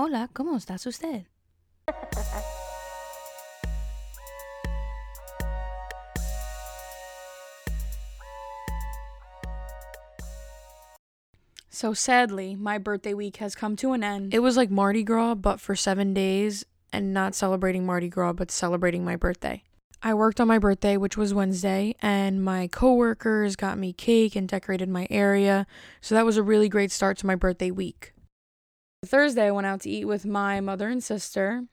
Hola, ¿cómo estás usted? So sadly, my birthday week has come to an end. It was like Mardi Gras, but for seven days, and not celebrating Mardi Gras, but celebrating my birthday. I worked on my birthday, which was Wednesday, and my coworkers got me cake and decorated my area. So that was a really great start to my birthday week. Thursday, I went out to eat with my mother and sister,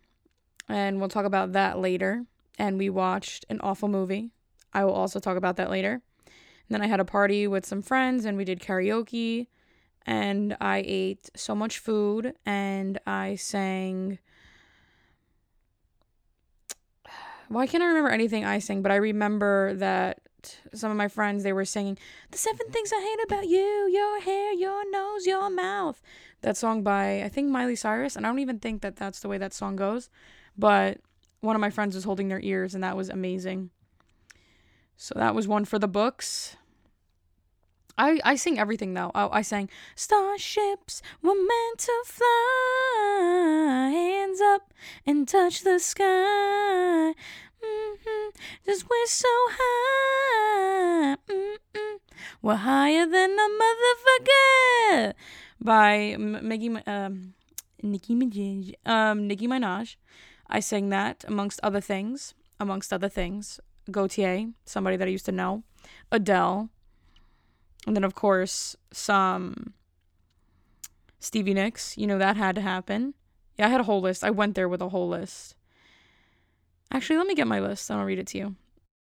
and we'll talk about that later. And we watched an awful movie. I will also talk about that later. And then I had a party with some friends, and we did karaoke, and I ate so much food, and I sang why can't I remember anything I sang? But I remember that some of my friends they were singing the seven things I hate about you: your hair, your nose, your mouth. That song by I think Miley Cyrus, and I don't even think that that's the way that song goes, but one of my friends was holding their ears, and that was amazing. So that was one for the books. I, I sing everything though. I, I sang Starships were meant to fly, hands up and touch the sky. Mm-hmm. Just we're so high. Mm-mm. We're higher than a motherfucker. By Maggie, um, Nicki Minaj. Um, Nicki Minaj. I sang that amongst other things. Amongst other things, Gotye, somebody that I used to know, Adele. And then, of course, some Stevie Nicks. You know, that had to happen. Yeah, I had a whole list. I went there with a whole list. Actually, let me get my list. and I'll read it to you.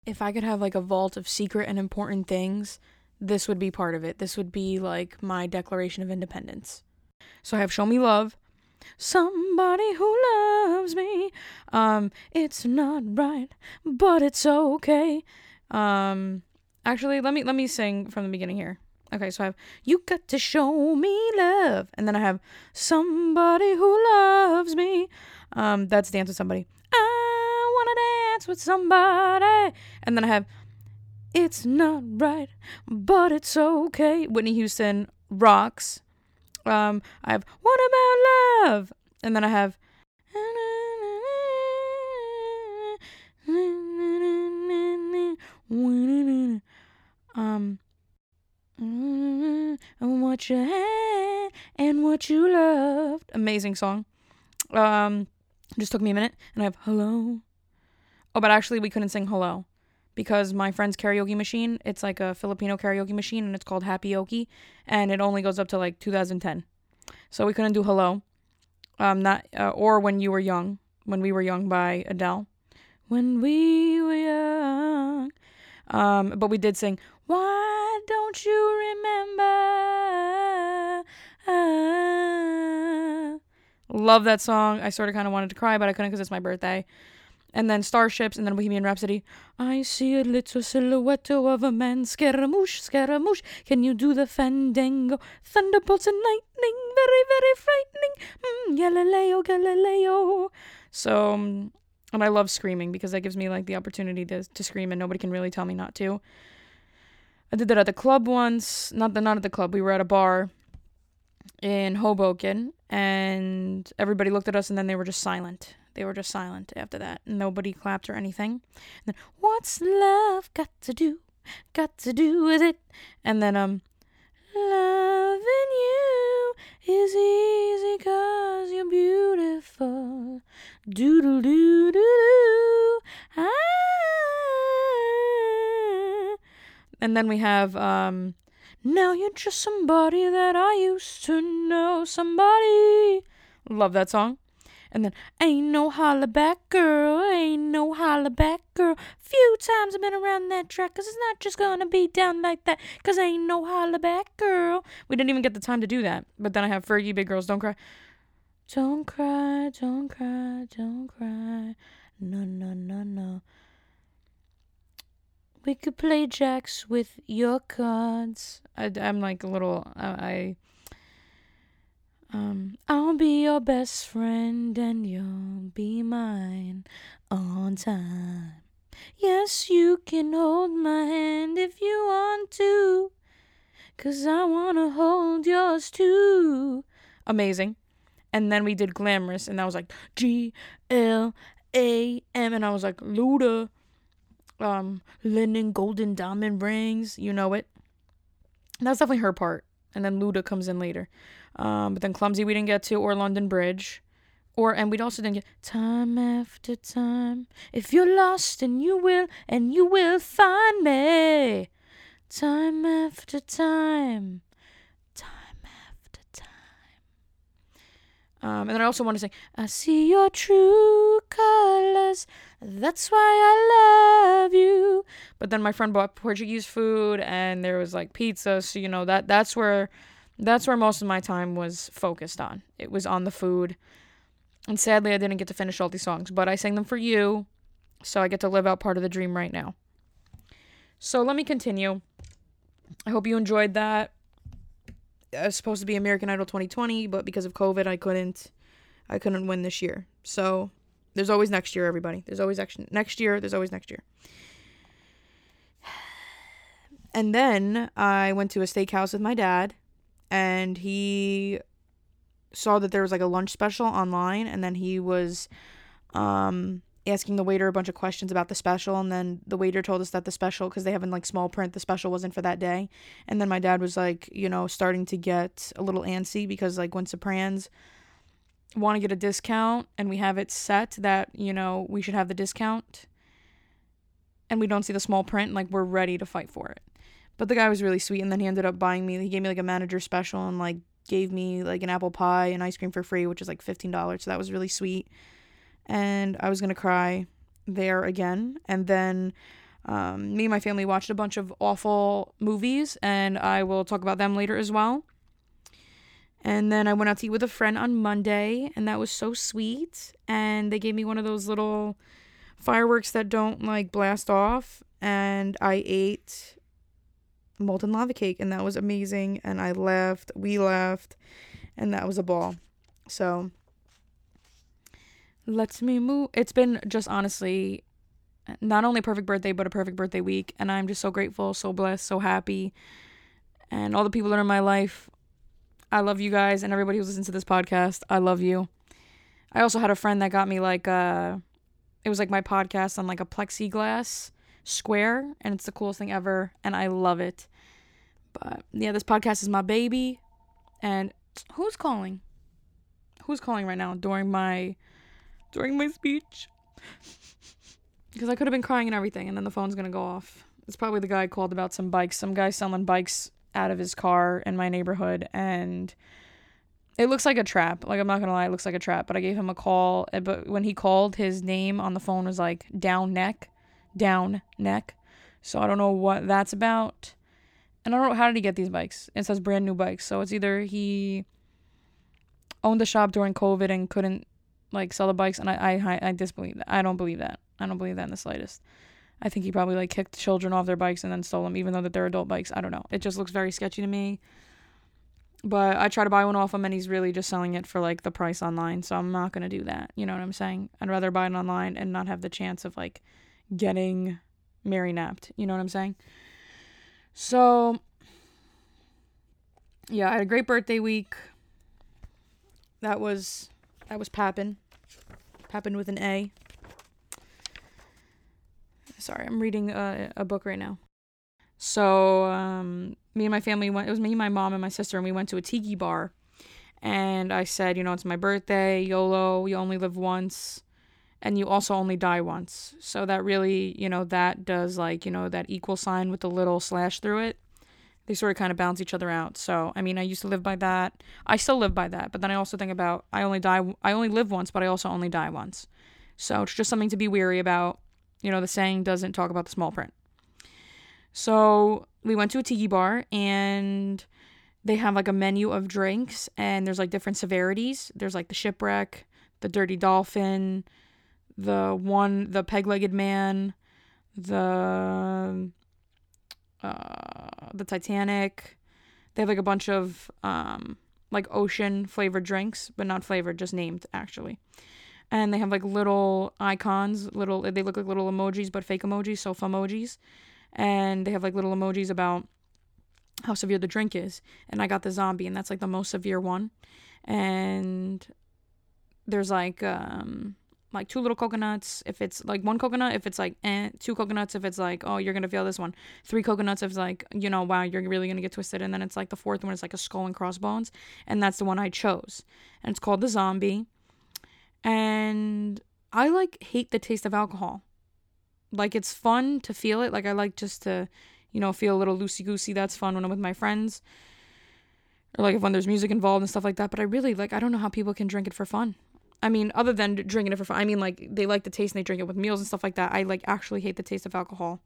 If I could have like a vault of secret and important things, this would be part of it. This would be like my Declaration of Independence. So I have Show Me Love. Somebody who loves me. Um, it's not right, but it's okay. Um, Actually, let me let me sing from the beginning here. Okay, so I have you got to show me love, and then I have somebody who loves me. Um, that's dance with somebody. Dance with somebody, and then I have it's not right, but it's okay. Whitney Houston rocks. Um, I have what about love, and then I have. Um, and what you had and what you loved. Amazing song. Um, just took me a minute, and I have hello. Oh, but actually, we couldn't sing hello because my friend's karaoke machine, it's like a Filipino karaoke machine, and it's called Happy Okie, and it only goes up to like 2010. So we couldn't do hello. Um, not uh, or when you were young, when we were young by Adele. When we were young. Um, but we did sing why don't you remember? Uh, love that song. I sort of kind of wanted to cry, but I couldn't because it's my birthday. And then Starships, and then Bohemian Rhapsody. I see a little silhouette of a man. Scaramouche, Scaramouche, can you do the fandango? Thunderbolts and lightning, very, very frightening. Mm, Galileo, Galileo. So, um, and I love screaming because that gives me like the opportunity to, to scream, and nobody can really tell me not to. I did that at the club once. Not the not at the club. We were at a bar in Hoboken, and everybody looked at us, and then they were just silent. They were just silent after that. Nobody clapped or anything. And then, what's love got to do? Got to do with it? And then, um, loving you is easy cause you're beautiful. Doodle doo doo doo. Ah. And then we have um Now you're just somebody that I used to know somebody. Love that song. And then ain't no holla back girl, ain't no holla back girl. Few times I've been around that track, cause it's not just gonna be down like that, cause ain't no holla back girl. We didn't even get the time to do that. But then I have Fergie, Big Girls Don't Cry. Don't cry, don't cry, don't cry. No, no, no, no. We could play jacks with your cards. I, am like a little. I, I. Um, I'll be your best friend and you'll be mine on time. Yes, you can hold my hand if you want to. Cause I wanna hold yours too. Amazing. And then we did Glamorous, and that was like G L A M, and I was like Luda, um, linen, golden, diamond rings, you know it. That's definitely her part. And then Luda comes in later. Um, but then Clumsy we didn't get to, or London Bridge. Or and we'd also didn't get time after time. If you're lost and you will, and you will find me. Time after time. Time after time. Um, and then I also want to say, I see your true colors. That's why I love you. But then my friend bought Portuguese food and there was like pizza, so you know that that's where that's where most of my time was focused on. It was on the food. And sadly I didn't get to finish all these songs, but I sang them for you. So I get to live out part of the dream right now. So let me continue. I hope you enjoyed that. Uh, it was supposed to be American Idol 2020, but because of COVID, I couldn't I couldn't win this year. So there's always next year, everybody. There's always next next year. There's always next year. And then I went to a steakhouse with my dad, and he saw that there was like a lunch special online, and then he was um, asking the waiter a bunch of questions about the special, and then the waiter told us that the special, because they have in like small print, the special wasn't for that day, and then my dad was like, you know, starting to get a little antsy because like when Soprans want to get a discount and we have it set that you know we should have the discount and we don't see the small print like we're ready to fight for it but the guy was really sweet and then he ended up buying me he gave me like a manager special and like gave me like an apple pie and ice cream for free which is like $15 so that was really sweet and i was gonna cry there again and then um, me and my family watched a bunch of awful movies and i will talk about them later as well and then I went out to eat with a friend on Monday, and that was so sweet. And they gave me one of those little fireworks that don't like blast off. And I ate molten lava cake, and that was amazing. And I laughed, we laughed, and that was a ball. So let's me move. It's been just honestly not only a perfect birthday, but a perfect birthday week. And I'm just so grateful, so blessed, so happy. And all the people that are in my life I love you guys and everybody who's listening to this podcast. I love you. I also had a friend that got me like uh it was like my podcast on like a plexiglass square and it's the coolest thing ever and I love it. But yeah, this podcast is my baby and who's calling? Who's calling right now during my during my speech? Because I could have been crying and everything and then the phone's to go off. It's probably the guy called about some bikes. Some guy selling bikes out of his car in my neighborhood and it looks like a trap. Like I'm not gonna lie, it looks like a trap. But I gave him a call. Eh, but when he called, his name on the phone was like down neck, down neck. So I don't know what that's about. And I don't know how did he get these bikes. It says brand new bikes. So it's either he owned the shop during COVID and couldn't like sell the bikes, and I I I disbelieve that. I don't believe that. I don't believe that in the slightest. I think he probably like kicked children off their bikes and then stole them, even though that they're adult bikes. I don't know. It just looks very sketchy to me. But I try to buy one off him and he's really just selling it for like the price online. So I'm not gonna do that. You know what I'm saying? I'd rather buy it online and not have the chance of like getting Mary napped. You know what I'm saying? So yeah, I had a great birthday week. That was that was Pappin. Pappin with an A. Sorry, I'm reading a, a book right now. So, um, me and my family went, it was me, my mom, and my sister, and we went to a tiki bar. And I said, you know, it's my birthday, YOLO, you only live once, and you also only die once. So that really, you know, that does like, you know, that equal sign with the little slash through it. They sort of kind of balance each other out. So, I mean, I used to live by that. I still live by that, but then I also think about I only die, I only live once, but I also only die once. So it's just something to be weary about you know, the saying doesn't talk about the small print. So we went to a tiki bar and they have like a menu of drinks and there's like different severities. There's like the shipwreck, the dirty dolphin, the one, the peg legged man, the, uh, the Titanic. They have like a bunch of, um, like ocean flavored drinks, but not flavored, just named actually and they have like little icons, little they look like little emojis but fake emojis, sofa emojis, and they have like little emojis about how severe the drink is. And I got the zombie, and that's like the most severe one. And there's like um like two little coconuts if it's like one coconut if it's like eh, two coconuts if it's like oh you're gonna feel this one. Three coconuts if it's like you know wow you're really gonna get twisted. And then it's like the fourth one is like a skull and crossbones. And that's the one i chose. And it's called the zombie. And i like hate the taste of alcohol. Like it's fun to feel it. Like i like just to you know feel a little loosey goosey that's fun when i'm with my friends. Or like if when there's music involved and stuff like that. But i really like i don't know how people can drink it for fun I mean, other than drinking it for fun, I mean, like they like the taste and they drink it with meals and stuff like that. I like actually hate the taste of alcohol,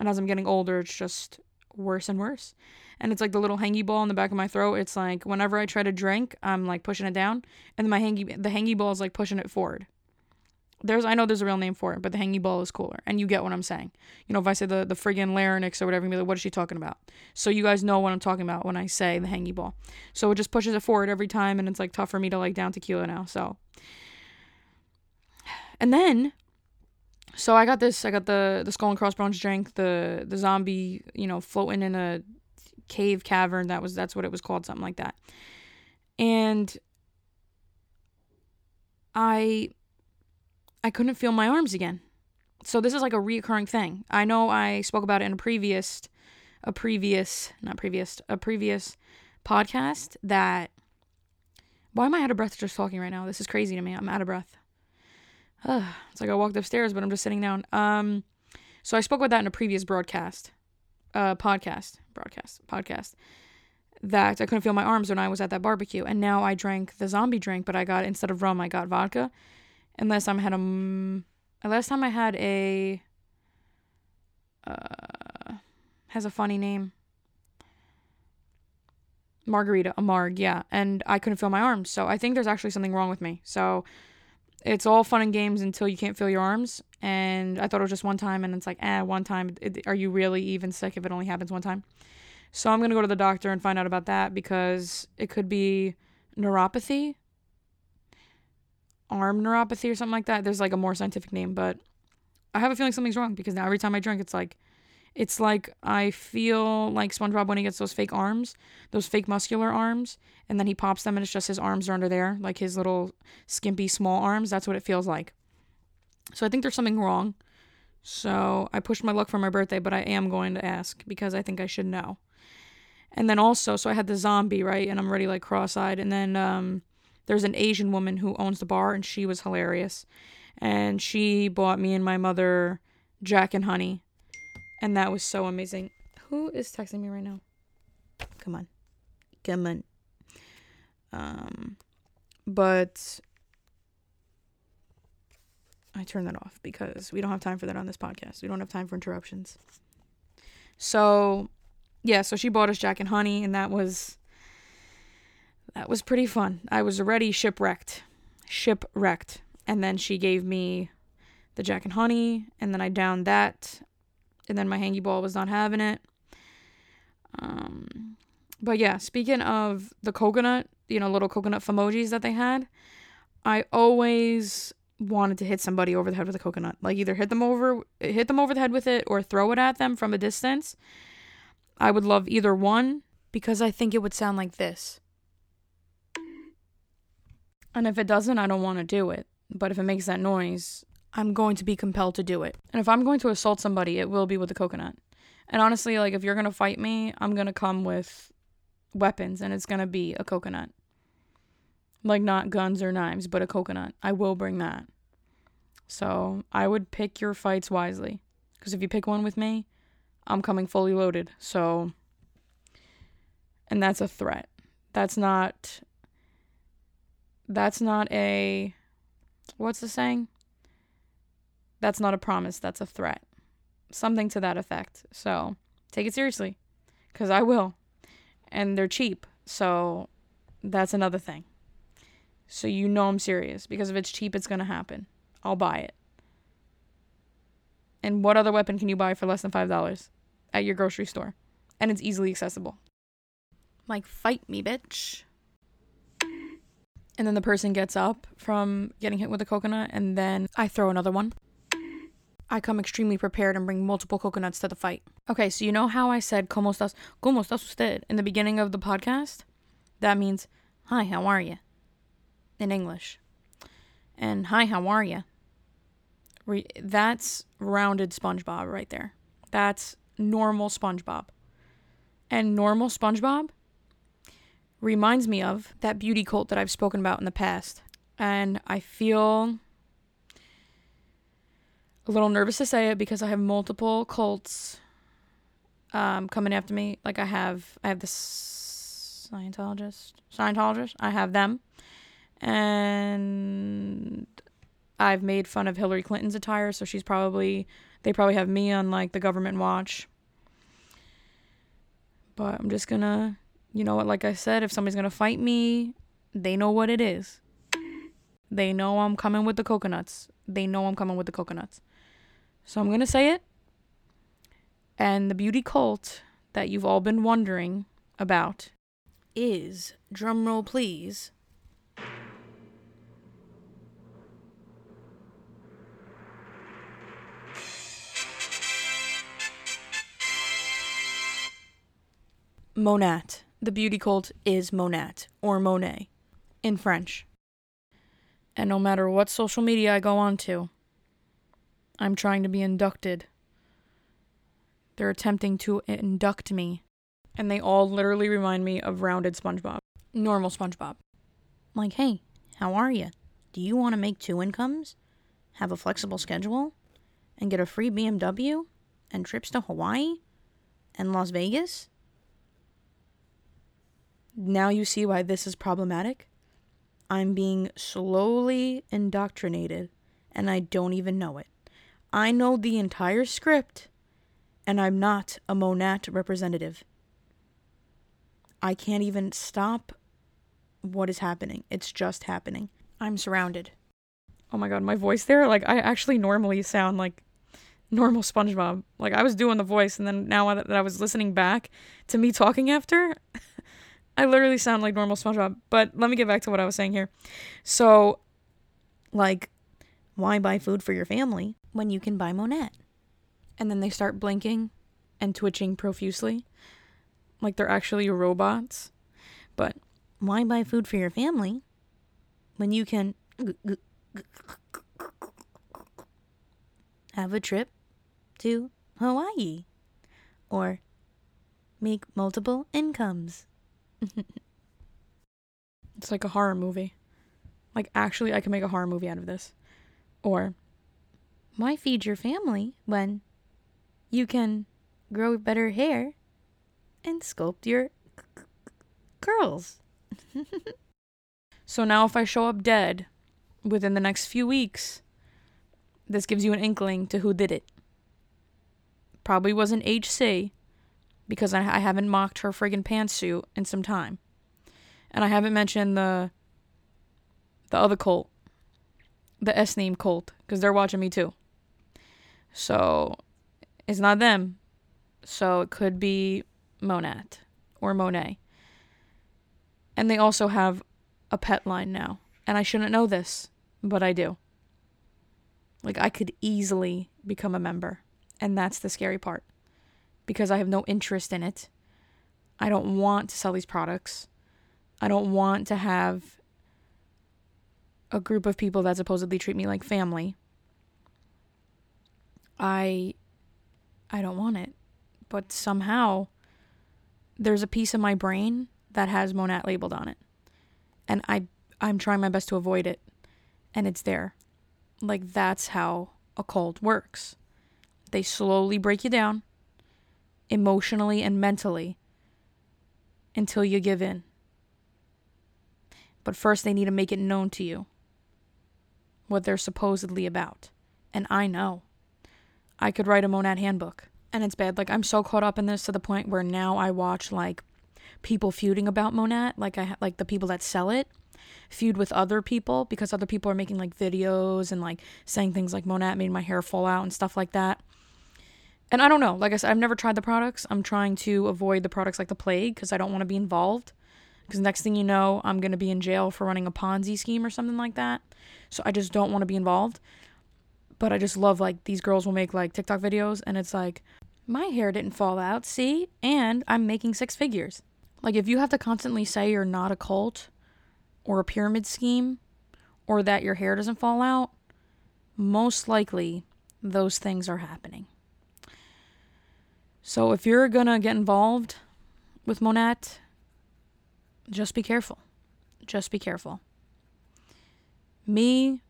and as I'm getting older, it's just worse and worse. And it's like the little hangy ball in the back of my throat. It's like whenever I try to drink, I'm like pushing it down, and then my hangy the hangy ball is like pushing it forward. There's I know there's a real name for it, but the hangy ball is cooler, and you get what I'm saying. You know, if I say the the friggin' larynx or whatever, you'll be like, what is she talking about? So you guys know what I'm talking about when I say the hangy ball. So it just pushes it forward every time, and it's like tough for me to like down tequila now. So and then so I got this. I got the the skull and crossbones drink. The the zombie, you know, floating in a cave cavern. That was that's what it was called, something like that. And I I couldn't feel my arms again. So this is like a reoccurring thing. I know I spoke about it in a previous a previous not previous a previous podcast that why am I out of breath just talking right now? This is crazy to me. I'm out of breath. Uh, it's like I walked upstairs, but I'm just sitting down. Um, so I spoke about that in a previous broadcast, uh, podcast, broadcast, podcast. That I couldn't feel my arms when I was at that barbecue, and now I drank the zombie drink, but I got instead of rum, I got vodka. And last time I had a, last time I had a, uh, has a funny name. Margarita, a marg, yeah, and I couldn't feel my arms, so I think there's actually something wrong with me. So it's all fun and games until you can't feel your arms. And I thought it was just one time, and it's like, eh, one time. It, are you really even sick if it only happens one time? So I'm gonna go to the doctor and find out about that because it could be neuropathy, arm neuropathy, or something like that. There's like a more scientific name, but I have a feeling something's wrong because now every time I drink, it's like it's like I feel like SpongeBob when he gets those fake arms, those fake muscular arms, and then he pops them and it's just his arms are under there, like his little skimpy small arms. That's what it feels like. So I think there's something wrong. So I pushed my luck for my birthday, but I am going to ask because I think I should know. And then also, so I had the zombie, right? And I'm already like cross eyed. And then um, there's an Asian woman who owns the bar and she was hilarious. And she bought me and my mother Jack and Honey and that was so amazing. Who is texting me right now? Come on. Come on. Um, but I turned that off because we don't have time for that on this podcast. We don't have time for interruptions. So, yeah, so she bought us Jack and Honey, and that was that was pretty fun. I was already shipwrecked, shipwrecked, and then she gave me the Jack and Honey, and then I downed that, and then my hangy ball was not having it. Um, but yeah, speaking of the coconut, you know, little coconut emojis that they had, I always wanted to hit somebody over the head with a coconut. Like either hit them over hit them over the head with it or throw it at them from a distance. I would love either one because I think it would sound like this. And if it doesn't, I don't want to do it. But if it makes that noise, I'm going to be compelled to do it. And if I'm going to assault somebody, it will be with a coconut. And honestly, like if you're going to fight me, I'm going to come with weapons and it's going to be a coconut. Like not guns or knives, but a coconut. I will bring that. So, I would pick your fights wisely because if you pick one with me, I'm coming fully loaded. So and that's a threat. That's not that's not a what's the saying? That's not a promise, that's a threat. Something to that effect. So take it seriously, because I will. And they're cheap. So that's another thing. So you know I'm serious, because if it's cheap, it's going to happen. I'll buy it. And what other weapon can you buy for less than $5 at your grocery store? And it's easily accessible. Like, fight me, bitch. And then the person gets up from getting hit with a coconut, and then I throw another one. I come extremely prepared and bring multiple coconuts to the fight. Okay, so you know how I said "Cómo estás? ¿Cómo estás usted?" in the beginning of the podcast? That means, "Hi, how are you?" in English. and hi, how are you? Re- that's rounded SpongeBob right there. That's normal SpongeBob. And normal SpongeBob reminds me of that beauty cult that I've spoken about in the past. And I feel a little nervous to say it because I have multiple cults um, coming after me. Like I have, I have the Scientologist, Scientologist. I have them, and I've made fun of Hillary Clinton's attire, so she's probably they probably have me on like the government watch. But I'm just gonna, you know what? Like I said, if somebody's gonna fight me, they know what it is. They know I'm coming with the coconuts. They know I'm coming with the coconuts. So I'm going to say it. And the beauty cult that you've all been wondering about is, drumroll please, Monat. The beauty cult is Monat or Monet in French. And no matter what social media I go on to, I'm trying to be inducted. They're attempting to induct me. And they all literally remind me of rounded SpongeBob. Normal SpongeBob. Like, hey, how are you? Do you want to make two incomes? Have a flexible schedule? And get a free BMW? And trips to Hawaii? And Las Vegas? Now you see why this is problematic? I'm being slowly indoctrinated and I don't even know it. I know the entire script and I'm not a Monat representative. I can't even stop what is happening. It's just happening. I'm surrounded. Oh my god, my voice there, like I actually normally sound like normal SpongeBob. Like I was doing the voice and then now that I was listening back to me talking after, I literally sound like normal SpongeBob. But let me get back to what I was saying here. So, like, why buy food for your family when you can buy Monat? And then they start blinking and twitching profusely, like they're actually robots. But why buy food for your family when you can have a trip to Hawaii or make multiple incomes? it's like a horror movie. Like, actually, I can make a horror movie out of this. Or, why feed your family when you can grow better hair and sculpt your curls? so now, if I show up dead within the next few weeks, this gives you an inkling to who did it. Probably wasn't HC, because I, I haven't mocked her friggin' pantsuit in some time. And I haven't mentioned the the other cult, the S name cult, because they're watching me too. So it's not them. So it could be Monat or Monet. And they also have a pet line now. And I shouldn't know this, but I do. Like I could easily become a member. And that's the scary part because I have no interest in it. I don't want to sell these products. I don't want to have a group of people that supposedly treat me like family. I I don't want it. But somehow there's a piece of my brain that has Monat labeled on it. And I I'm trying my best to avoid it. And it's there. Like that's how a cult works. They slowly break you down emotionally and mentally until you give in. But first, they need to make it known to you what they're supposedly about. And I know. I could write a Monat handbook. And it's bad. Like, I'm so caught up in this to the point where now I watch, like, people feuding about Monat. Like, I like the people that sell it feud with other people because other people are making, like, videos and, like, saying things like Monat made my hair fall out and stuff like that and I don't know. Like I said, I've never tried the products. I'm trying to avoid the products like the plague because I don't want to be involved. Because next thing you know, I'm going to be in jail for running a Ponzi scheme or something like that. So I just don't want to be involved. But I just love like these girls will make like TikTok videos and it's like, my hair didn't fall out, see? And I'm making six figures. Like if you have to constantly say you're not a cult or a pyramid scheme or that your hair doesn't fall out, most likely those things are happening. So if you're gonna get involved with Monat, just be careful. Just be careful. Me,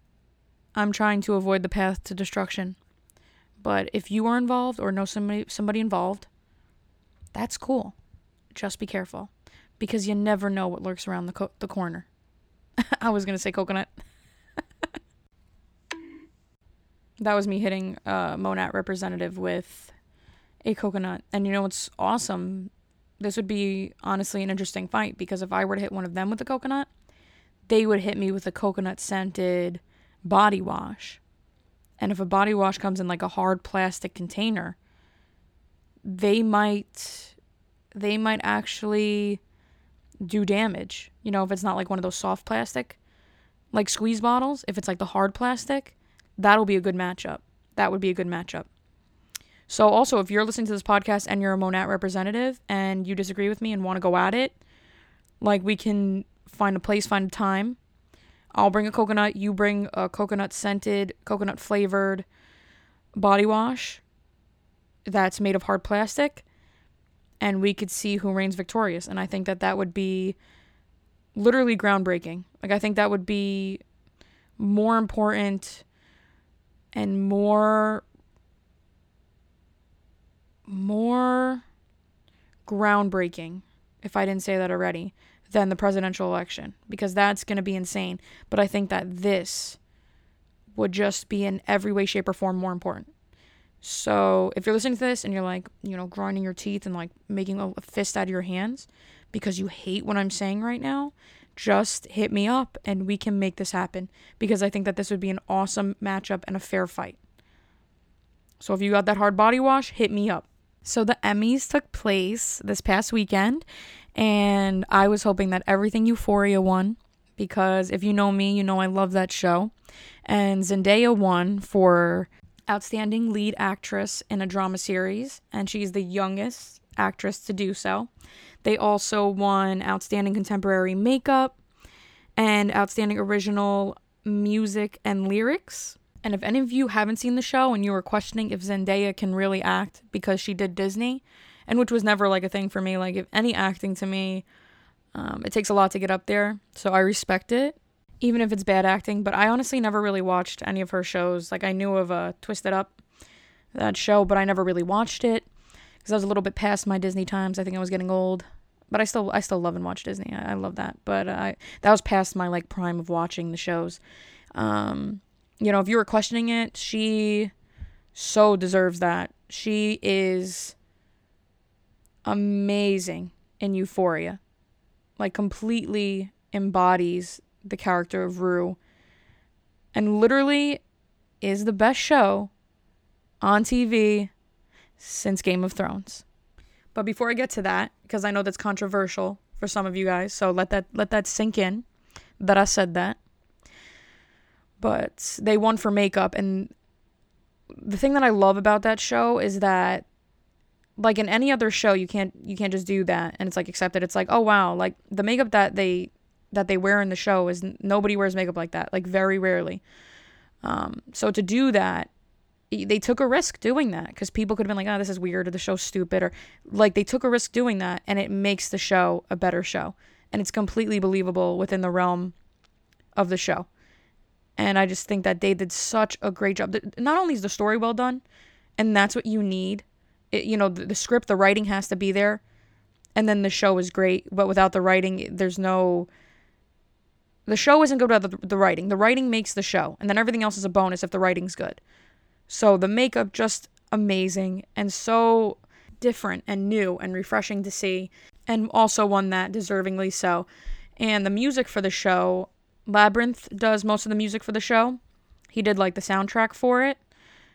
I'm trying to avoid the path to destruction. But if you are involved or know somebody somebody involved, that's cool. Just be careful because you never know what lurks around the co- the corner. I was going to say coconut. that was me hitting a Monat representative with a coconut. And you know what's awesome? This would be honestly an interesting fight because if I were to hit one of them with a coconut, they would hit me with a coconut scented body wash. And if a body wash comes in like a hard plastic container, they might they might actually do damage. You know, if it's not like one of those soft plastic like squeeze bottles, if it's like the hard plastic, that'll be a good matchup. That would be a good matchup. So also if you're listening to this podcast and you're a Monat representative and you disagree with me and want to go at it, like we can find a place, find a time. I'll bring a coconut, you bring a coconut scented, coconut flavored body wash that's made of hard plastic and we could see who reigns victorious and I think that that would be literally groundbreaking. Like I think that would be more important and more more groundbreaking if I didn't say that already than the presidential election because that's going to be insane. But I think that this would just be in every way, shape, or form more important. So if you're listening to this and you're like, you know, grinding your teeth and like making a fist out of your hands because you hate what I'm saying right now, just hit me up and we can make this happen because I think that this would be an awesome matchup and a fair fight. So if you got that hard body wash, hit me up. So the Emmys took place this past weekend and I was hoping that everything Euphoria won because if you know me, you know I love that show. And Zendaya won for Outstanding Lead Actress in a Drama Series, and she's the youngest actress to do so. They also won Outstanding Contemporary Makeup and Outstanding Original Music and Lyrics. And if any of you haven't seen the show and you were questioning if Zendaya can really act because she did Disney, and which was never like a thing for me. Like if any acting to me, um, it takes a lot to get up there, so I respect it, even if it's bad acting. But I honestly never really watched any of her shows. Like I knew of uh, Twisted Up, that show, but I never really watched it because I was a little bit past my Disney times. I think I was getting old, but I still I still love and watch Disney. I, I love that, but I that was past my like prime of watching the shows. Um, you know, if you were questioning it, she so deserves that. She is amazing in Euphoria. Like completely embodies the character of Rue and literally is the best show on TV since Game of Thrones. But before I get to that, because I know that's controversial for some of you guys, so let that let that sink in that I said that. But they won for makeup and the thing that I love about that show is that like in any other show you can't you can't just do that. And it's like accepted. It's like oh wow like the makeup that they that they wear in the show is nobody wears makeup like that like very rarely. Um so to do that they took a risk doing that because people could have been like oh this is weird or the show's stupid or like they took a risk doing that and it makes the show a better show. And it's completely believable within the realm of the show. And i just think that they did such a great job. Not only is the story well done and that's what you need it, you know the, the script the writing has to be there. And then the show is great but without the writing there's no the show isn't good without the, the writing. The writing makes the show and then everything else is a bonus if the writing's good. So the makeup just amazing and so different and new and refreshing to see and also one that deservingly so. And the music for the show Labrinth does most of the music for the show. He did like the soundtrack for it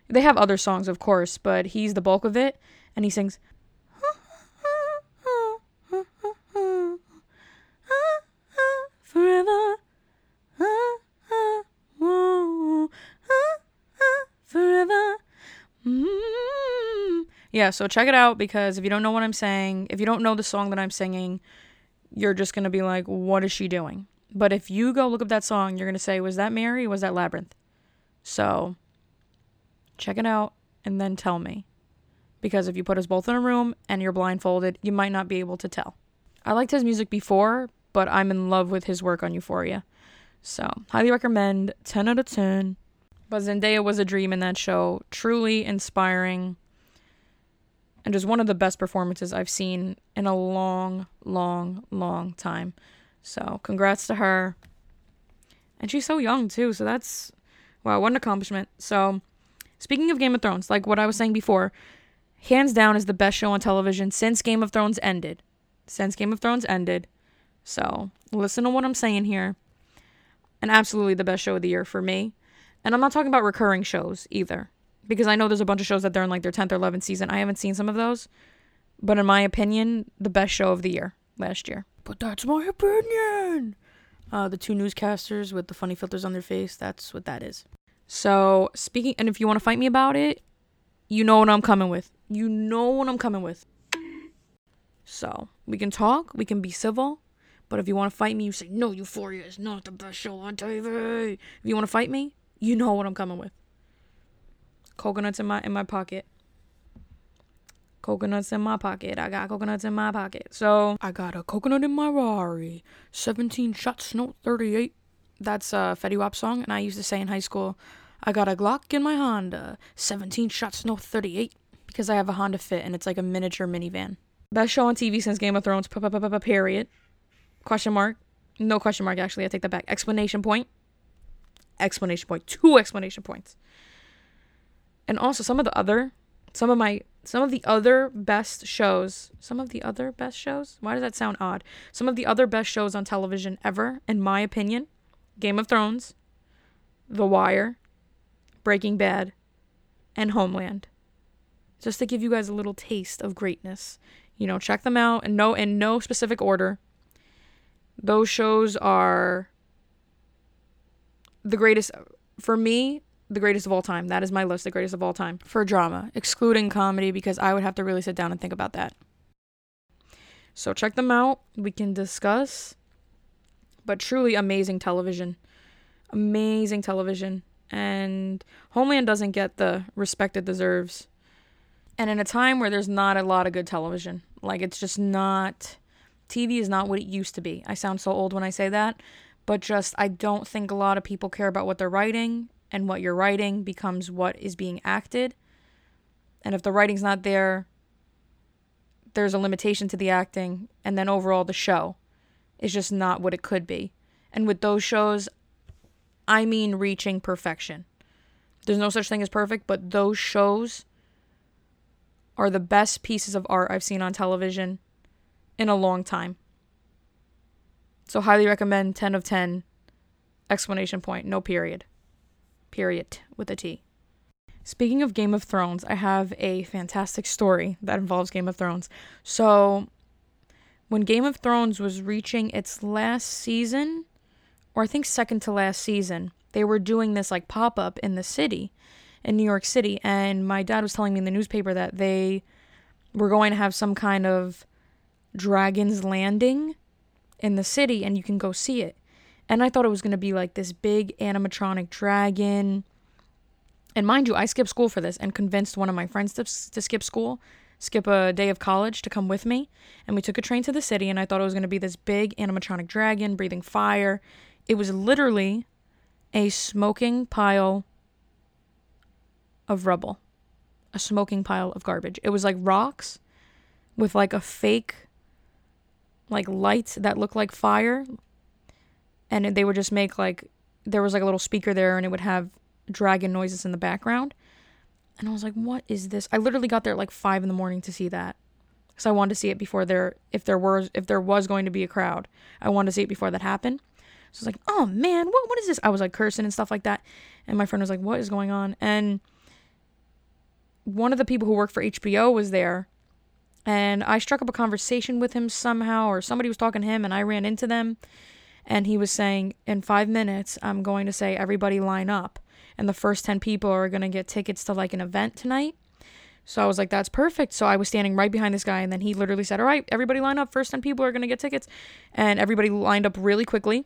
they have other songs, of course, but he's the bulk of it, and he sings. Forever. Forever. Yeah, so check it out because if you don't know what I'm saying, if you don't know the song that I'm singing, you're just going to be like, what is she doing? But if you go look up that song, you're going to say, was that Mary? was that Labrinth? So check it out and then tell me. Because if you put us both in a room and you're blindfolded, you might not be able to tell. I liked his music before, but I'm in love with his work on Euphoria. So, highly recommend 10 out of 10. But Zendaya was a dream in that show. Truly inspiring. And just one of the best performances I've seen in a long, long, long time. So, congrats to her. And she's so young, too. So, that's, wow, what an accomplishment. So, speaking of Game of Thrones, like what I was saying before, hands down is the best show on television since Game of Thrones ended. Since Game of Thrones ended. So, listen to what I'm saying here. And absolutely the best show of the year for me. And I'm not talking about recurring shows either. Because I know there's a bunch of shows that they're in like their 10th or 11th season. I haven't seen some of those. But in my opinion, the best show of the year last year. But that's my opinion. Uh, the two newscasters with the funny filters on their face, that's what that is. So, speaking, and if you want to fight me about it, you know what I'm coming with. You know what I'm coming with. So, we can talk, we can be civil, but if you want to fight me, you say, no, Euphoria is not the best show on TV. If you want to fight me, you know what I'm coming with. Coconuts in my in my pocket coconuts in my pocket. I got coconuts in my pocket. So I got a coconut in my Rari. 17 shots, note 38. That's a Fetty Wap song, and I used to say in high school, I got a Glock in my Honda. 17 shots, no 38. Because I have a Honda Fit, and it's like a miniature minivan. Best show on TV since Game of Thrones, period. Question mark. No question mark, actually. I take that back. Explanation point. Explanation point. Two explanation points. And also, some of the other, some of my some of the other best shows, some of the other best shows? Why does that sound odd? Some of the other best shows on television ever, in my opinion Game of Thrones, The Wire, Breaking Bad, and Homeland. Just to give you guys a little taste of greatness. You know, check them out and no in no specific order. Those shows are the greatest for me the greatest of all time. That is my list, the greatest of all time for drama, excluding comedy because I would have to really sit down and think about that. So check them out. We can discuss. But truly amazing television. Amazing television. And Homeland doesn't get the respect it deserves. And in a time where there's not a lot of good television, like it's just not TV is not what it used to be. I sound so old when I say that, but just I don't think a lot of people care about what they're writing and what you're writing becomes what is being acted. And if the writing's not there, there's a limitation to the acting, and then overall the show is just not what it could be. And with those shows, I mean reaching perfection. There's no such thing as perfect, but those shows are the best pieces of art I've seen on television in a long time. So highly recommend 10 of 10 explanation point, no period period with a T. Speaking of Game of Thrones, I have a fantastic story that involves Game of Thrones. So, when Game of Thrones was reaching its last season, or I think second to last season, they were doing this like pop up in the city, in New York City. And my dad was telling me in the newspaper that they were going to have some kind of Dragon's Landing in the city, and you can go see it. And I thought it was going to be like this big animatronic dragon. And mind you, I skipped school for this and convinced one of my friends to, to skip school, skip a day of college to come with me. And we took a train to the city, and I thought it was going to be this big animatronic dragon breathing fire. It was literally a smoking pile of rubble, a smoking pile of garbage. It was like rocks with like a fake like lights that looked like fire and they would just make like there was like a little speaker there and it would have dragon noises in the background and i was like what is this? I literally got there at like five in the morning to see that. Because i wanted to see it before there if there was if there was going to be a crowd. I wanted to see it before that happened. So i was like oh man what, what is this? I was like cursing and stuff like that. And my friend was like what is going on? And one of the people who worked for hbo was there. And i struck up a conversation with him somehow or somebody was talking to him and i ran into them. And he was saying in five minutes i'm going to say everybody line up and the first 10 people are going to get tickets to like an event tonight so i was like that's perfect so i was standing right behind this guy and then he literally said all right everybody line up first 10 people are going to get tickets and everybody lined up really quickly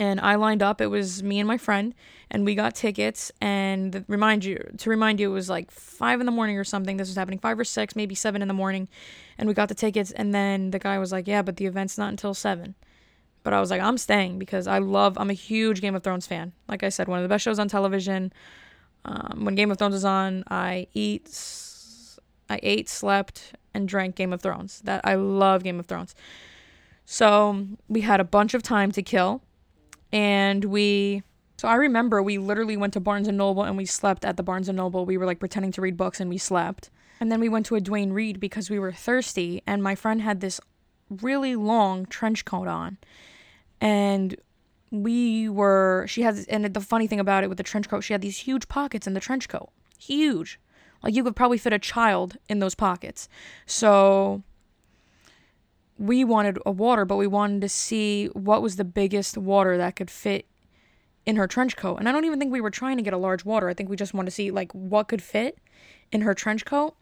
and I lined up. It was me and my friend, and we got tickets. And remind you to remind you, it was like five in the morning or something. This was happening five or six, maybe seven in the morning, and we got the tickets. And then the guy was like, "Yeah, but the event's not until 7. But I was like, I'm staying because I love. I'm a huge Game of Thrones fan. Like I said, one of the best shows on television. Um, when Game of Thrones is on, I eat, I ate, slept, and drank Game of Thrones. That I love Game of Thrones. So we had a bunch of time to kill and we so I remember we literally went to Barnes and Noble and we slept at the Barnes and Noble. We were like pretending to read books and we slept. And then we went to a Duane Reade because we were thirsty and my friend had this really long trench coat on. And we were she has and the funny thing about it with the trench coat, she had these huge pockets in the trench coat. Huge. Like you could probably fit a child in those pockets. So we wanted a water, but we wanted to see what was the biggest water that could fit in her trench coat. And I don't even think we were trying to get a large water. I think we just wanted to see like what could fit in her trench coat.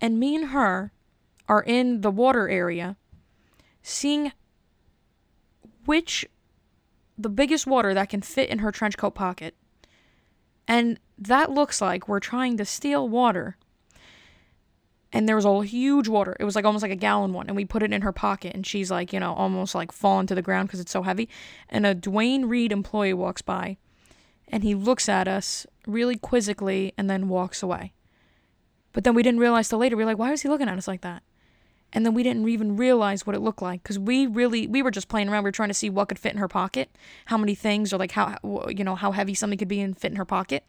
And me and her are in the water area seeing which the biggest water that can fit in her trench coat pocket. And that looks like we're trying to steal water and there was a huge water. It was like almost like a gallon one, and we put it in her pocket, and she's like, you know, almost like falling to the ground because it's so heavy. And a Duane Reade employee walks by, and he looks at us really quizzically, and then walks away. But then we didn't realize till later. We were like, why was he looking at us like that? And then we didn't even realize what it looked like because we really we were just playing around. We were trying to see what could fit in her pocket, how many things, or like how you know how heavy something could be and fit in her pocket.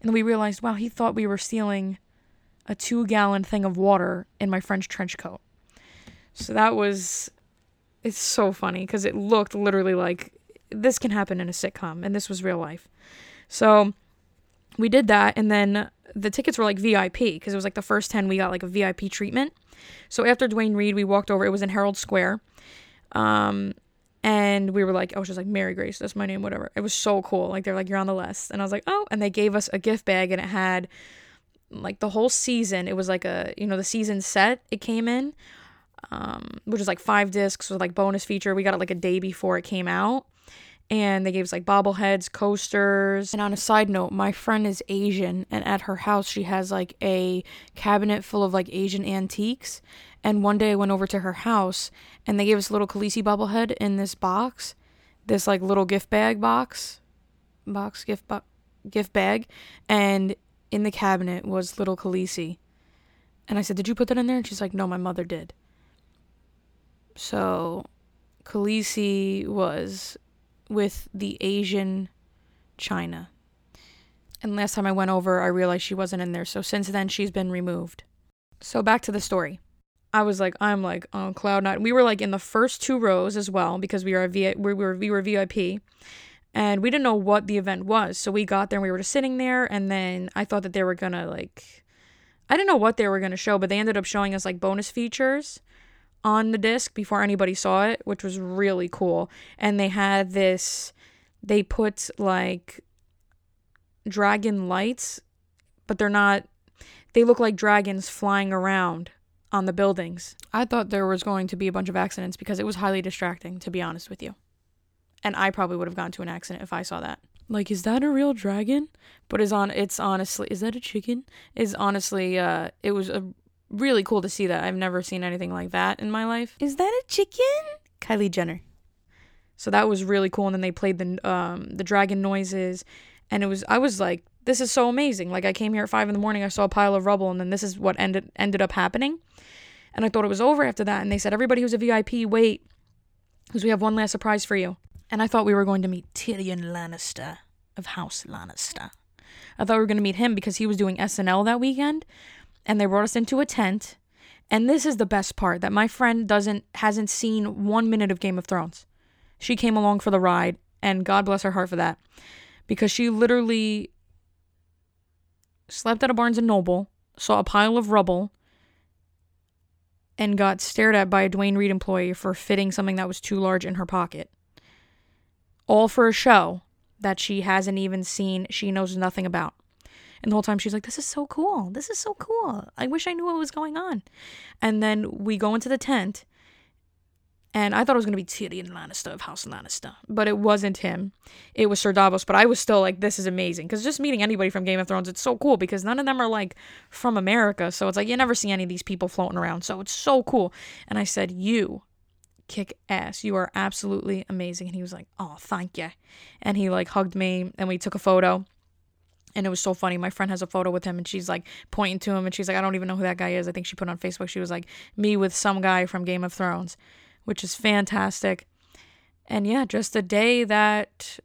And then we realized, wow, he thought we were stealing a two gallon thing of water in my French trench coat. So that was, it's so funny because it looked literally like this can happen in a sitcom and this was real life. So we did that and then the tickets were like VIP because it was like the first 10 we got like a VIP treatment. So after Duane Reade, we walked over. It was in Herald Square. Um, and we were like, oh, she's like, Mary Grace, that's my name, whatever. It was so cool. Like, they're like, you're on the list. And I was like, oh. And they gave us a gift bag and it had like the whole season. It was like a you know the season set it came in, um, which is like five discs with like bonus feature. We got it like a day before it came out, and they gave us like bobbleheads, coasters. And on a side note, my friend is Asian, and at her house she has like a cabinet full of like Asian antiques. And one day I went over to her house, and they gave us a little Khaleesi bobblehead in this box, this like little gift bag box, box gift box gift bag and in the cabinet was little Khaleesi. And I said, Did you put that in there? And she's like, No, my mother did. So Khaleesi was with the Asian China. And last time I went over, I realized she wasn't in there. So since then, she's been removed. So back to the story. I was like, I'm like on cloud nine. We were like in the first two rows as well because we were vi- we were we were VIP, and we didn't know what the event was. So we got there and we were just sitting there and then I thought that they were to like I didn't know what they were to show, but they ended up showing us like bonus features on the disc before anybody saw it, which was really cool. And they had this they put like dragon lights, but they're not they look like dragons flying around on the buildings. I thought there was going to be a bunch of accidents because it was highly distracting to be honest with you. And I probably would have gone to an accident if I saw that. Like, is that a real dragon? But is on it's honestly is that a chicken? Is honestly uh it was a really cool to see that. I've never seen anything like that in my life. Is that a chicken? Kylie Jenner. So that was really cool and then they played the um the dragon noises and it was I was like this is so amazing. Like I came here at 5 in the morning, I saw a pile of rubble and then this is what ended ended up happening. And I thought it was over after that and they said everybody who's a VIP wait because we have one last surprise for you and I thought we were going to meet Tyrion Lannister of House Lannister. I thought we were going to meet him because he was doing SNL that weekend, and they brought us into a tent. And this is the best part that my friend doesn't hasn't seen one minute of Game of Thrones. She came along for the ride, and God bless her heart for that, because she literally slept at a Barnes and Noble, saw a pile of rubble, and got stared at by a Duane Reade employee for fitting something that was too large in her pocket all for a show that she hasn't even seen, she knows nothing about. And the whole time she's like, This is so cool. This is so cool. I wish I knew what was going on. And then we go into the tent And I thought it was gonna be Tyrion Lannister of House Lannister, but it wasn't him. It was Sir Davos. But I was still like, this is amazing because just meeting anybody from Game of Thrones, it's so cool because none of them are like from America, so it's like you never see any of these people floating around. So it's so cool. And I said, you kick ass. You are absolutely amazing. And he was like, oh, thank you. And he like hugged me, and we took a photo and it was so funny. My friend has a photo with him and she's like pointing to him and she's like, I don't even know who that guy is. I think she put on Facebook, she was like, me with some guy from Game of Thrones, which is fantastic. And yeah, just a day that,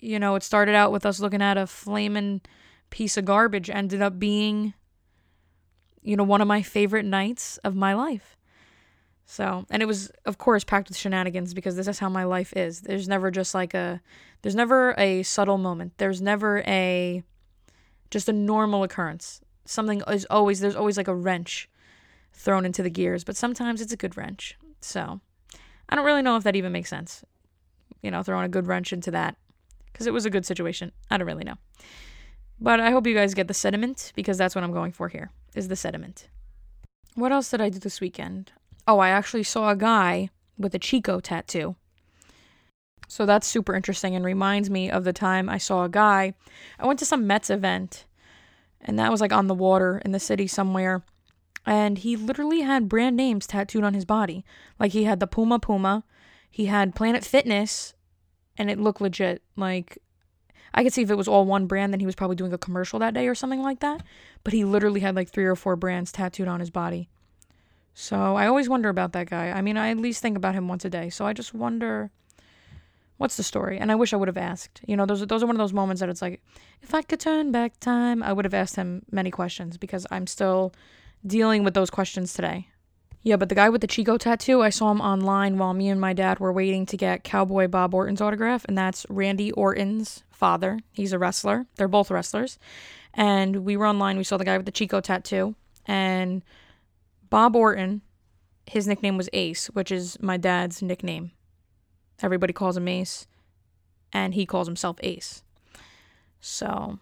you know, it started out with us looking at a flaming piece of garbage, ended up being, you know, one of my favorite nights of my life. So, and it was, of course, packed with shenanigans because this is how my life is. There's never just like a, there's never a subtle moment. There's never a, just a normal occurrence. Something is always, there's always like a wrench thrown into the gears, but sometimes it's a good wrench. So, I don't really know if that even makes sense. You know, throwing a good wrench into that because it was a good situation. I don't really know. But I hope you guys get the sediment because that's what I'm going for here is the sediment. What else did I do this weekend? Oh, I actually saw a guy with a Chico tattoo. So that's super interesting and reminds me of the time I saw a guy. I went to some Mets event, and that was like on the water in the city somewhere. And he literally had brand names tattooed on his body. Like he had the Puma Puma, he had Planet Fitness, and it looked legit. Like I could see if it was all one brand, then he was probably doing a commercial that day or something like that. But he literally had like three or four brands tattooed on his body. So I always wonder about that guy. I mean, I at least think about him once a day. So I just wonder what's the story? And I wish I would have asked. You know, those are, those are one of those moments that it's like, if I could turn back time, I would have asked him many questions because I'm still dealing with those questions today. Yeah, but the guy with the Chico tattoo, I saw him online while me and my dad were waiting to get Cowboy Bob Orton's autograph, and that's Randy Orton's father. He's a wrestler. They're both wrestlers. And we were online, we saw the guy with the Chico tattoo, and Bob Orton, his nickname was Ace, which is my dad's nickname. Everybody calls him Ace, and he calls himself Ace. So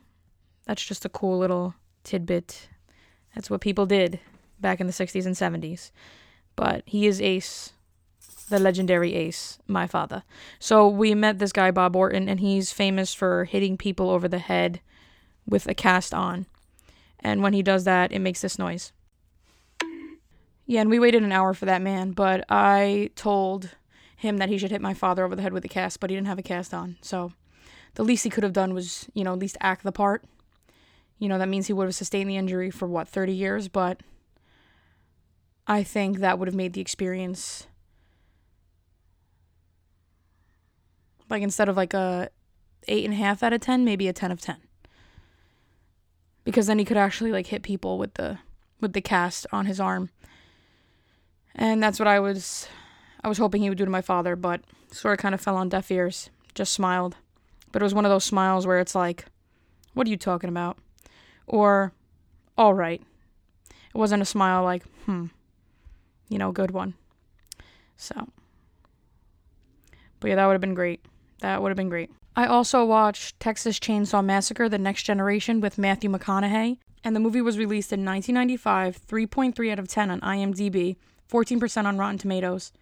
that's just a cool little tidbit. That's what people did back in the 60s and 70s. But he is Ace, the legendary Ace, my father. So we met this guy, Bob Orton, and he's famous for hitting people over the head with a cast on. And when he does that, it makes this noise. Yeah, and we waited an hour for that man, but I told him that he should hit my father over the head with a cast, but he didn't have a cast on. So the least he could have done was, you know, at least act the part. You know, that means he would have sustained the injury for what, 30 years, but I think that would have made the experience like instead of like a eight and a half out of ten, maybe a ten of ten. Because then he could actually like hit people with the with the cast on his arm and that's what I was I was hoping he would do to my father, but sort of kind of fell on deaf ears. Just smiled. But it was one of those smiles where it's like, what are you talking about? Or, all right. It wasn't a smile like, hmm, you know, good one. So, but yeah, that would have been great. That would have been great. I also watched Texas Chainsaw Massacre The Next Generation with Matthew McConaughey, and the movie was released in 1995, 3.3 out of 10 on IMDb, 14% on Rotten Tomatoes.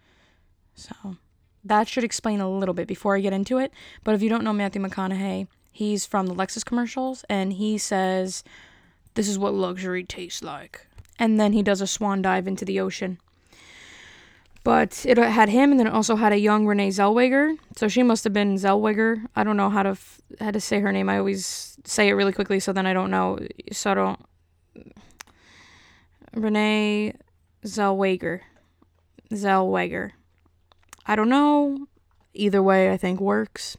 So that should explain a little bit before I get into it. But if you don't know Matthew McConaughey, he's from the Lexus commercials and he says, This is what luxury tastes like. And then he does a swan dive into the ocean. But it had him, and then it also had a young Renee Zellweger. So she must have been Zellweger. I don't know how to f- how to say her name. I always say it really quickly, so then I don't know. So I don't. Renee Zellweger. Zellweger. I don't know. Either way, I think works.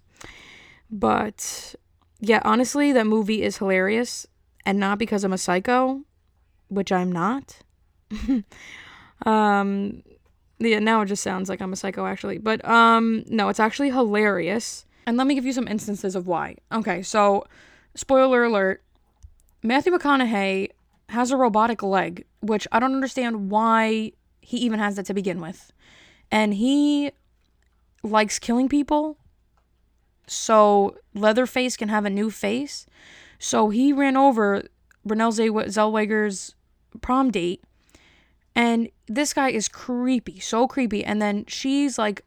But yeah, honestly, that movie is hilarious. And not because I'm a psycho, which I'm not. um, yeah, now it just sounds like I'm a psycho, actually. But um, no, it's actually hilarious. And let me give you some instances of why. Okay, so spoiler alert Matthew McConaughey has a robotic leg, which I don't understand why he even has that to begin with. And he likes killing people. So Leatherface can have a new face. So he ran over Renee Zellweger's prom date And this guy is creepy, so creepy. And then she's like,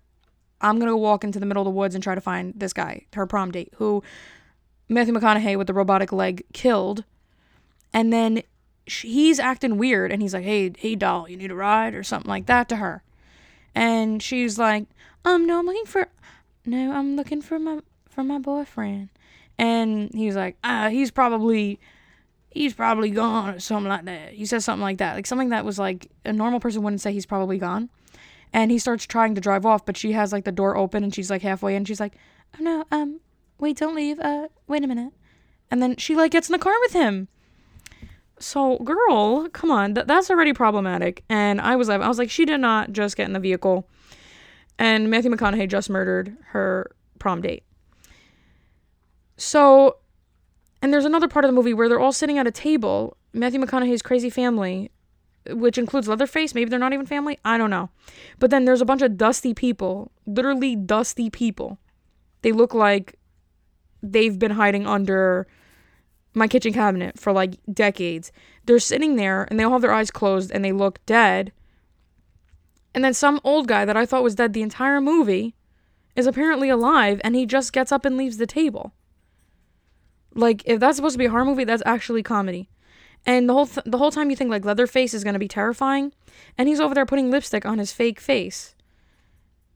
I'm going to walk into the middle of the woods and try to find this guy, her prom date, who Matthew McConaughey with the robotic leg killed. And then he's acting weird and he's like, "Hey, hey doll, you need a ride or something like that to her." And she's like, "Um, no, I'm looking for no, I'm looking for my for my boyfriend." And he's like, "Ah, he's probably he's probably gone or something like that." He says something like that. Like something that was like a normal person wouldn't say he's probably gone. And he starts trying to drive off, but she has like the door open and she's like halfway and she's like, "Oh no, um, wait, don't leave. Uh, wait a minute." And then she like gets in the car with him so, girl, come on, th- that's already problematic. And I was, like, I was like, she did not just get in the vehicle, and Matthew McConaughey just murdered her prom date. So, and there's another part of the movie where they're all sitting at a table. Matthew McConaughey's crazy family, which includes Leatherface. Maybe they're not even family. I don't know. But then there's a bunch of dusty people, literally dusty people. They look like they've been hiding under my kitchen cabinet for like decades. They're sitting there and they all have their eyes closed and they look dead. And then some old guy that I thought was dead the entire movie is apparently alive and he just gets up and leaves the table. Like if that's supposed to be a horror movie, that's actually comedy. And the whole th- the whole time you think like Leatherface is going to be terrifying and he's over there putting lipstick on his fake face.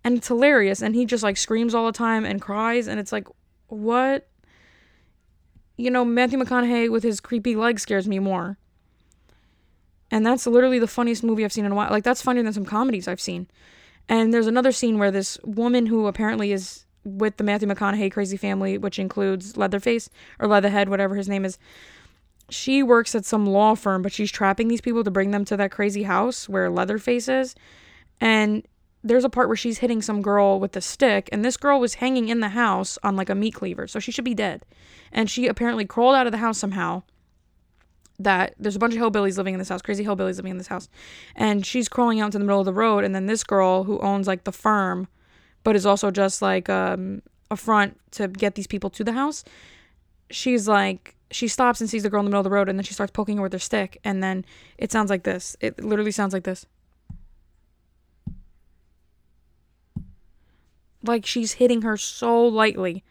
And it's hilarious and he just like screams all the time and cries and it's like what you know, Matthew McConaughey with his creepy leg scares me more. And that's literally the funniest movie I've seen in a while. Like, that's funnier than some comedies I've seen. And there's another scene where this woman who apparently is with the Matthew McConaughey crazy family, which includes Leatherface or Leatherhead, whatever his name is, she works at some law firm, but she's trapping these people to bring them to that crazy house where Leatherface is. And there's a part where she's hitting some girl with a stick, and this girl was hanging in the house on like a meat cleaver, so she should be dead. And she apparently crawled out of the house somehow. That there's a bunch of hillbillies living in this house, crazy hillbillies living in this house, and she's crawling out into the middle of the road. And then this girl who owns like the firm, but is also just like um, a front to get these people to the house, she's like she stops and sees the girl in the middle of the road, and then she starts poking her with her stick, and then it sounds like this. It literally sounds like this. Like she's hitting her so lightly,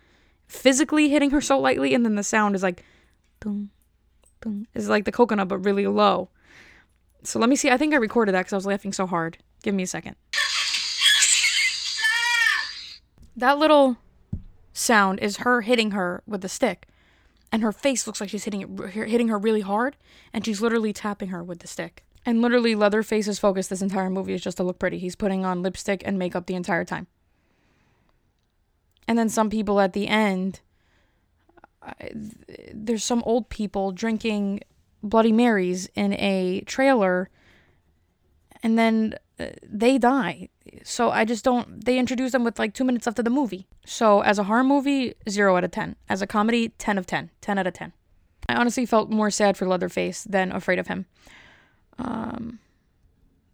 physically hitting her so lightly, and then the sound is like, boom, boom. It's like the coconut, but really low. So let me see. I think I recorded that because I was laughing so hard. Give me a second. That little sound is her hitting her with the stick, and her face looks like she's hitting it, hitting her really hard, and she's literally tapping her with the stick. And literally, Leatherface's focus this entire movie is just to look pretty. He's putting on lipstick and makeup the entire time. And then some people at the end, there's some old people drinking Bloody Marys in a trailer, and then uh, they die. So I just don't. They introduce them with like two minutes left of the movie. So as a horror movie, zero out of ten. As a comedy, ten of ten. Ten out of ten. I honestly felt more sad for Leatherface than afraid of him. Um,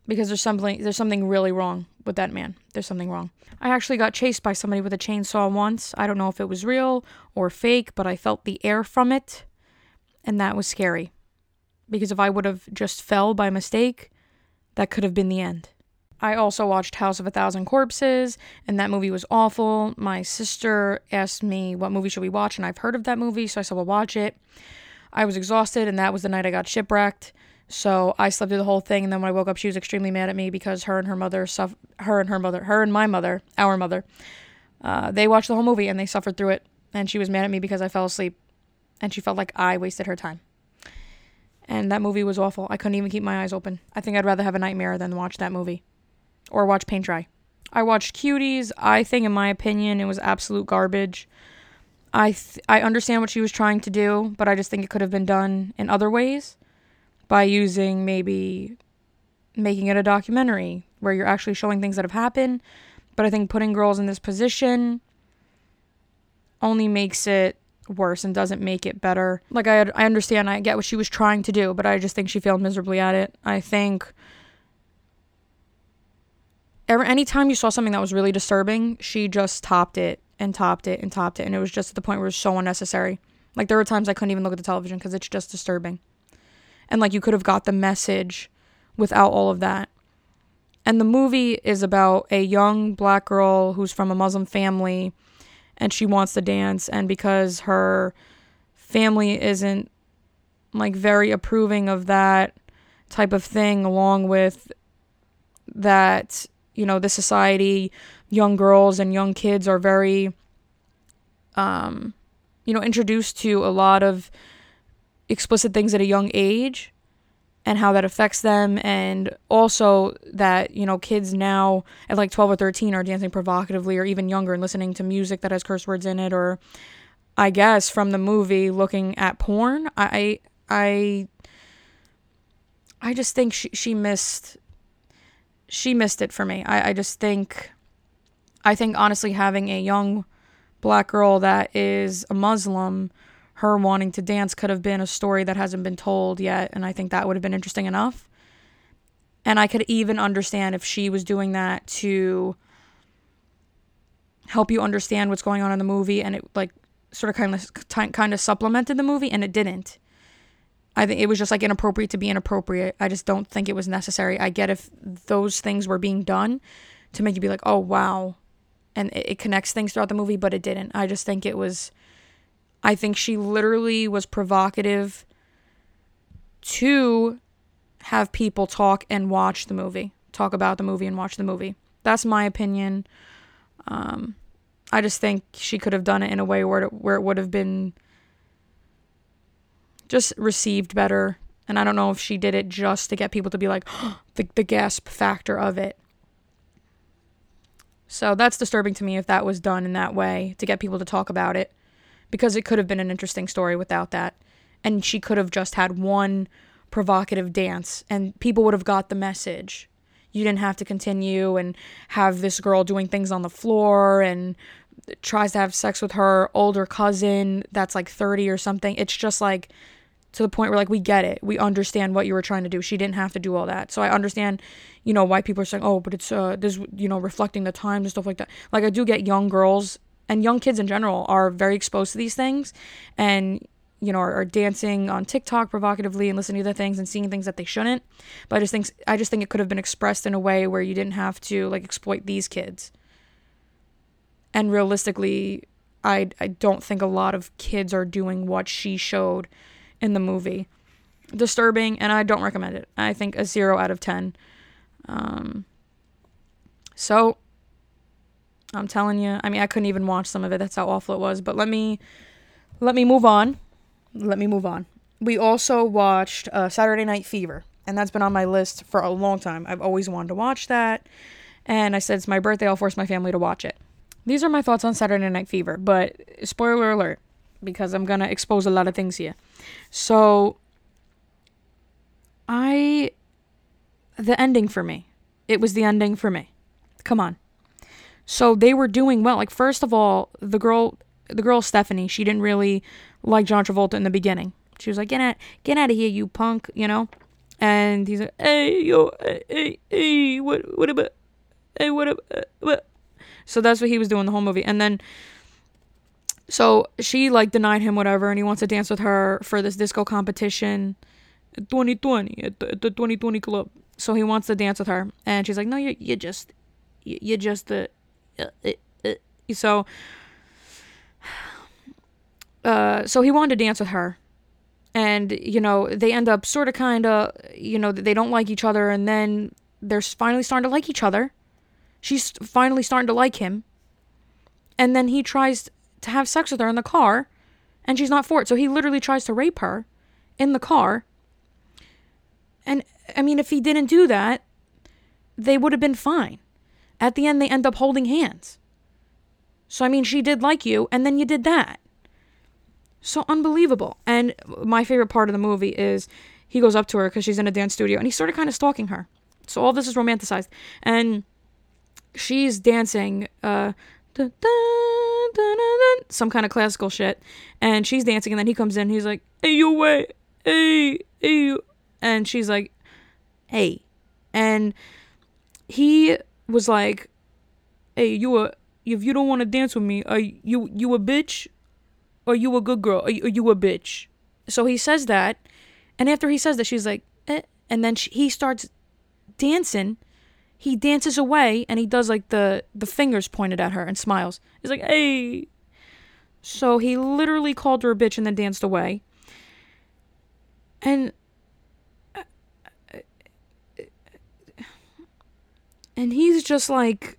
because there's something there's something really wrong with that man. There's something wrong. I actually got chased by somebody with a chainsaw once. I don't know if it was real or fake, but I felt the air from it, and that was scary. Because if I would have just fell by mistake, that could have been the end. I also watched House of a Thousand Corpses, and that movie was awful. My sister asked me what movie should we watch, and I've heard of that movie, so I said, "Well, watch it." I was exhausted, and that was the night I got shipwrecked. So I slept through the whole thing, and then when I woke up, she was extremely mad at me because her and her mother, suff- her and her mother, her and my mother, our mother, uh, they watched the whole movie and they suffered through it. And she was mad at me because I fell asleep, and she felt like I wasted her time. And that movie was awful. I couldn't even keep my eyes open. I think I'd rather have a nightmare than watch that movie, or watch paint dry. I watched Cuties. I think, in my opinion, it was absolute garbage. I th- I understand what she was trying to do, but I just think it could have been done in other ways by using maybe making it a documentary where you're actually showing things that have happened. But I think putting girls in this position only makes it worse and doesn't make it better. Like I I understand, I get what she was trying to do, but I just think she failed miserably at it. I think every anytime you saw something that was really disturbing, she just topped it and topped it and topped it and it was just at the point where it was so unnecessary. Like there were times I couldn't even look at the television cuz it's just disturbing and like you could have got the message without all of that. And the movie is about a young black girl who's from a Muslim family and she wants to dance and because her family isn't like very approving of that type of thing along with that you know the society young girls and young kids are very um you know introduced to a lot of explicit things at a young age and how that affects them. And also that you know kids now at like 12 or 13 are dancing provocatively or even younger and listening to music that has curse words in it. Or i guess from the movie looking at porn i i i just think she, she missed she missed it for me. I, I just think i think honestly having a young black girl that is a muslim her wanting to dance could have been a story that hasn't been told yet. And I think that would have been interesting enough. And I could even understand if she was doing that to help you understand what's going on in the movie and it like sort of kind of kind of supplemented the movie and it didn't. I think it was just like inappropriate to be inappropriate. I just don't think it was necessary. I get if those things were being done to make you be like, "Oh, wow." And it, it connects things throughout the movie, but it didn't. I just think it was I think she literally was provocative to have people talk and watch the movie, talk about the movie and watch the movie. That's my opinion. Um, I just think she could have done it in a way where it, where it would have been just received better. And I don't know if she did it just to get people to be like oh, the the gasp factor of it. So that's disturbing to me if that was done in that way to get people to talk about it because it could have been an interesting story without that. And she could have just had one provocative dance and people would have got the message. You didn't have to continue and have this girl doing things on the floor and tries to have sex with her older cousin that's like 30 or something. It's just like to the point where like we get it. We understand what you were trying to do. She didn't have to do all that. So I understand, you know, why people are saying, "Oh, but it's uh this, you know, reflecting the times and stuff like that." Like I do get young girls and young kids in general are very exposed to these things and you know are, are, dancing on TikTok provocatively and listening to the things and seeing things that they shouldn't. But I just think I just think it could have been expressed in a way where you didn't have to like exploit these kids. And realistically, I I don't think a lot of kids are doing what she showed in the movie. Disturbing, and I don't recommend it. I think a zero out of ten. Um, so I'm telling you. I mean, I couldn't even watch some of it. That's how awful it was. But let me let me move on. Let me move on. We also watched uh, Saturday Night Fever, and that's been on my list for a long time. I've always wanted to watch that, and I said it's my birthday. I'll force my family to watch it. These are my thoughts on Saturday Night Fever, but spoiler alert, because I'm gonna expose a lot of things here. So, I the ending for me. It was the ending for me. Come on. So they were doing well. Like first of all, the girl the girl Stephanie, she didn't really like John Travolta in the beginning. She was like, "Get out, get out of here, you punk," you know. And he's like, "Hey, yo, hey, hey, what, what about, hey, what about, uh, what?" So that's what he was doing the whole movie. And then, so she like denied him whatever, and he wants to dance with her for this disco competition, 2020 at the, at the 2020 club. So he wants to dance with her, and she's like, "No, you you just, you, you're just the so uh, so he wanted to dance with her. And you know they end up sort of kind of you know they don't like each other. And then they're finally starting to like each other. She's finally starting to like him. And then he tries to have sex with her in the car and she's not for it. So he literally tries to rape her in the car. And i mean if he didn't do that they would have been fine at the end, they end up holding hands. So, I mean, she did like you, and then you did that. So unbelievable. And my favorite part of the movie is he goes up to her because she's in a dance studio and he's sort of kind of stalking her. So all this is romanticized. And she's dancing uh, some kind of classical shit. And she's dancing, and then he comes in. He's like, hey, you wait. Hey, hey. And she's like, hey. And he was like, "Hey, you a if you don't want to dance with me, are you you a bitch, Are you a good girl, are you, are you a bitch?" So he says that, and after he says that, she's like, eh, and then she, he starts dancing. He dances away and he does like the the fingers pointed at her and smiles. He's like, "Hey." So he literally called her a bitch and then danced away. And and he's just like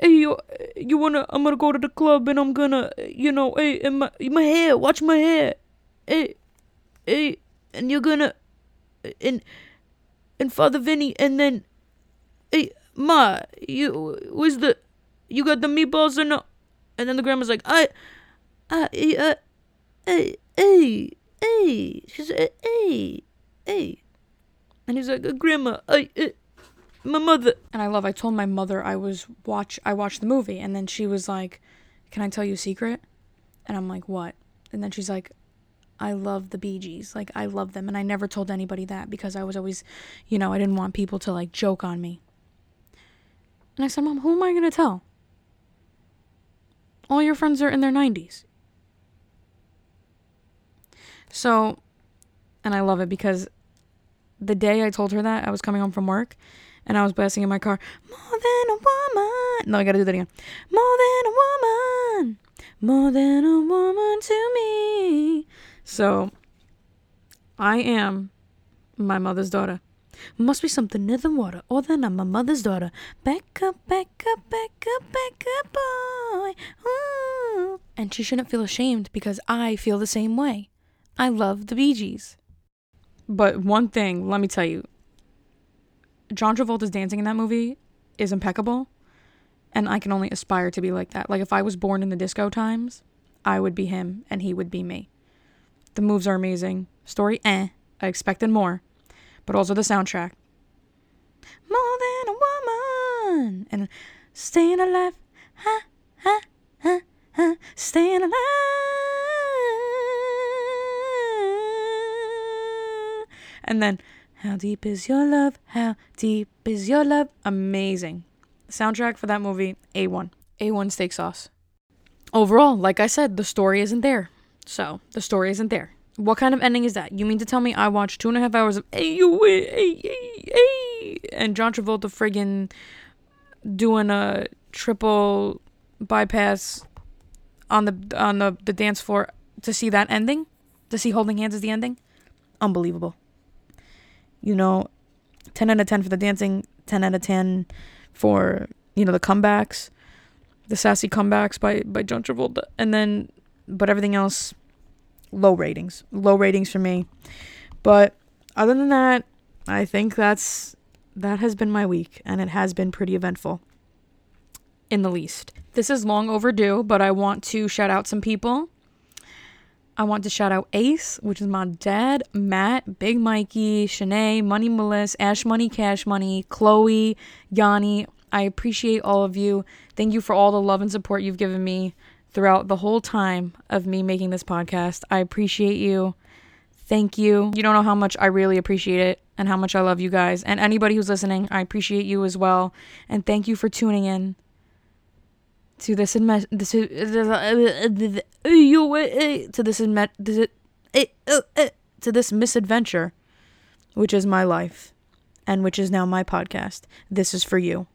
hey you you wanna i'm gonna go to the club and i'm gonna you know hey and my, my hair watch my hair. Hey hey and you're gonna and and father vinny and then hey ma you was the you got the meatballs or no? And then the grandma's like i i uh, hey hey hey she's like hey hey. And he's like grandma i uh, my mother and i love i told my mother i was watch i watched the movie and then she was like can i tell you a secret? And i'm like what? And then she's like i love the bee gees. Like i love them. And i never told anybody that because i was always you know i didn't want people to like joke on me. And i said mom who am i going to tell? All your friends are in their 90s so and i love it because the day i told her that i was coming home from work and I was blasting in my car, more than a woman. No, I gotta do that again. More than a woman, more than a woman to me. So, I am my mother's daughter. Must be something in the water, or then I'm my mother's daughter. Back up, back up, back up, back up, boy. Ooh. And she shouldn't feel ashamed because I feel the same way. I love the Bee Gees. But one thing, let me tell you, John Travolta's dancing in that movie is impeccable. And I can only aspire to be like that. Like if I was born in the disco times, I would be him and he would be me. The moves are amazing. Story, eh. I expected more. But also the soundtrack. More than a woman. And staying alive. Ha, ha, ha, ha. Staying alive. And then how deep is your love? How deep is your love? Amazing. Soundtrack for that movie, A1. A1 steak sauce. Overall, like I said, the story isn't there. So, the story isn't there. What kind of ending is that? You mean to tell me I watched two and a half hours of hey, hey, and John Travolta friggin' doing a triple bypass on the on the, the dance floor to see that ending? To see holding hands as the ending? Unbelievable you know, 10 out of 10 for the dancing, 10 out of 10 for, you know, the comebacks, the sassy comebacks by, by John Travolta. And then, but everything else, low ratings. Low ratings for me. But other than that, I think that's, that has been my week and it has been pretty eventful in the least. This is long overdue, but I want to shout out some people. I want to shout out Ace, which is my dad, Matt, Big Mikey, Shanae, Money Melissa, Ash Money, Cash Money, Chloe, Yanni. I appreciate all of you. Thank you for all the love and support you've given me throughout the whole time of me making this podcast. I appreciate you. Thank you. You don't know how much I really appreciate it and how much I love you guys. And anybody who's listening, I appreciate you as well. And thank you for tuning in to this this eh, eh, to this admit eh, to this misadventure, which is my life, and which is now my podcast. This is for you.